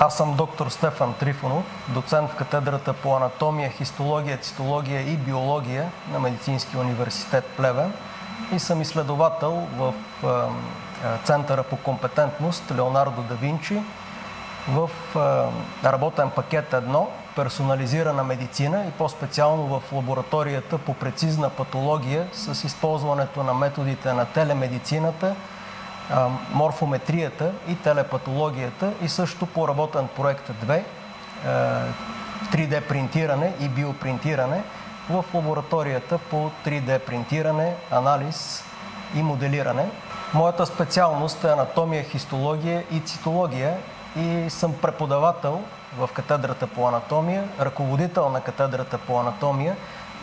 Аз съм доктор Стефан Трифонов, доцент в катедрата по анатомия, хистология, цитология и биология на Медицинския университет Плевен и съм изследовател в Центъра по компетентност Леонардо да Винчи в работен пакет 1 персонализирана медицина и по-специално в лабораторията по прецизна патология с използването на методите на телемедицината, морфометрията и телепатологията и също по работен проект 2 3D принтиране и биопринтиране в лабораторията по 3D принтиране, анализ и моделиране. Моята специалност е анатомия, хистология и цитология и съм преподавател в катедрата по анатомия, ръководител на катедрата по анатомия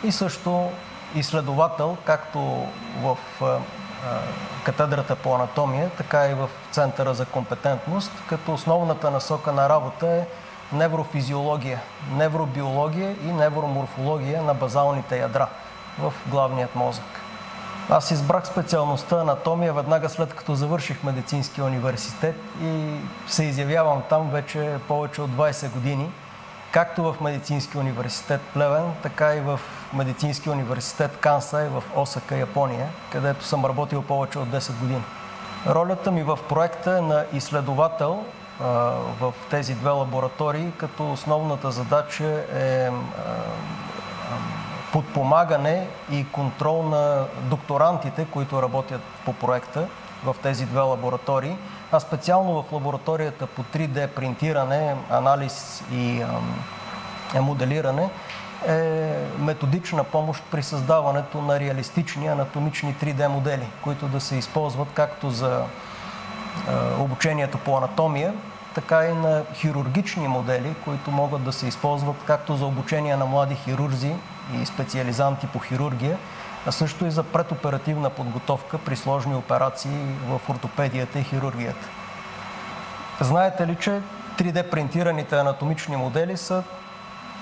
и също изследовател, както в катедрата по анатомия, така и в Центъра за компетентност, като основната насока на работа е неврофизиология, невробиология и невроморфология на базалните ядра в главният мозък. Аз избрах специалността анатомия веднага след като завърших медицинския университет и се изявявам там вече повече от 20 години, както в медицинския университет Плевен, така и в медицинския университет Кансай в Осака, Япония, където съм работил повече от 10 години. Ролята ми в проекта е на изследовател в тези две лаборатории, като основната задача е подпомагане и контрол на докторантите, които работят по проекта в тези две лаборатории, а специално в лабораторията по 3D принтиране, анализ и е, моделиране е методична помощ при създаването на реалистични анатомични 3D модели, които да се използват както за е, обучението по анатомия, така и на хирургични модели, които могат да се използват както за обучение на млади хирурзи и специализанти по хирургия, а също и за предоперативна подготовка при сложни операции в ортопедията и хирургията. Знаете ли, че 3D принтираните анатомични модели са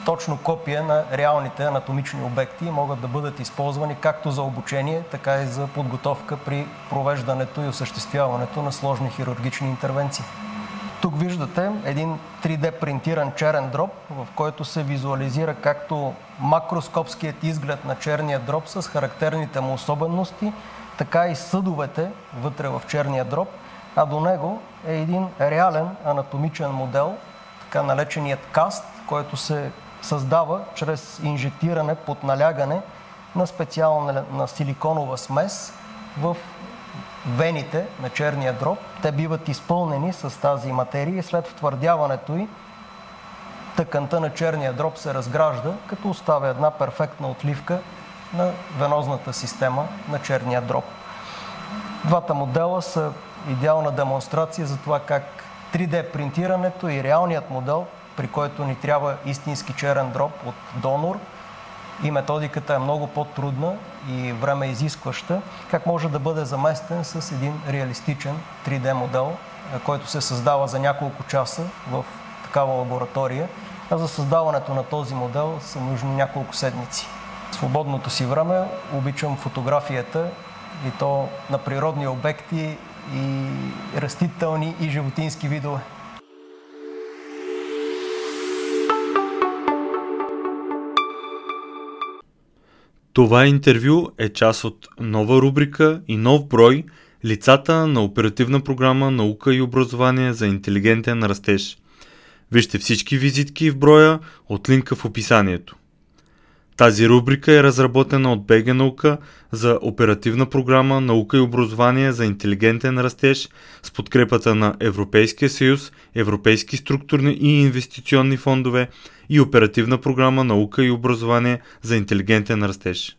точно копия на реалните анатомични обекти и могат да бъдат използвани както за обучение, така и за подготовка при провеждането и осъществяването на сложни хирургични интервенции. Тук виждате един 3D принтиран черен дроб, в който се визуализира както макроскопският изглед на черния дроб с характерните му особености, така и съдовете вътре в черния дроб, а до него е един реален анатомичен модел, така нареченият каст, който се създава чрез инжектиране под налягане на специална на силиконова смес в вените на черния дроб. Те биват изпълнени с тази материя и след втвърдяването й тъканта на черния дроб се разгражда, като оставя една перфектна отливка на венозната система на черния дроб. Двата модела са идеална демонстрация за това как 3D принтирането и реалният модел, при който ни трябва истински черен дроб от донор – и методиката е много по-трудна и време изискваща, как може да бъде заместен с един реалистичен 3D модел, който се създава за няколко часа в такава лаборатория, а за създаването на този модел са нужни няколко седмици. В свободното си време обичам фотографията и то на природни обекти и растителни и животински видове. Това интервю е част от нова рубрика и нов брой Лицата на оперативна програма Наука и образование за интелигентен растеж. Вижте всички визитки в броя от линка в описанието. Тази рубрика е разработена от БГ Наука за оперативна програма Наука и образование за интелигентен растеж с подкрепата на Европейския съюз, Европейски структурни и инвестиционни фондове и оперативна програма Наука и образование за интелигентен растеж.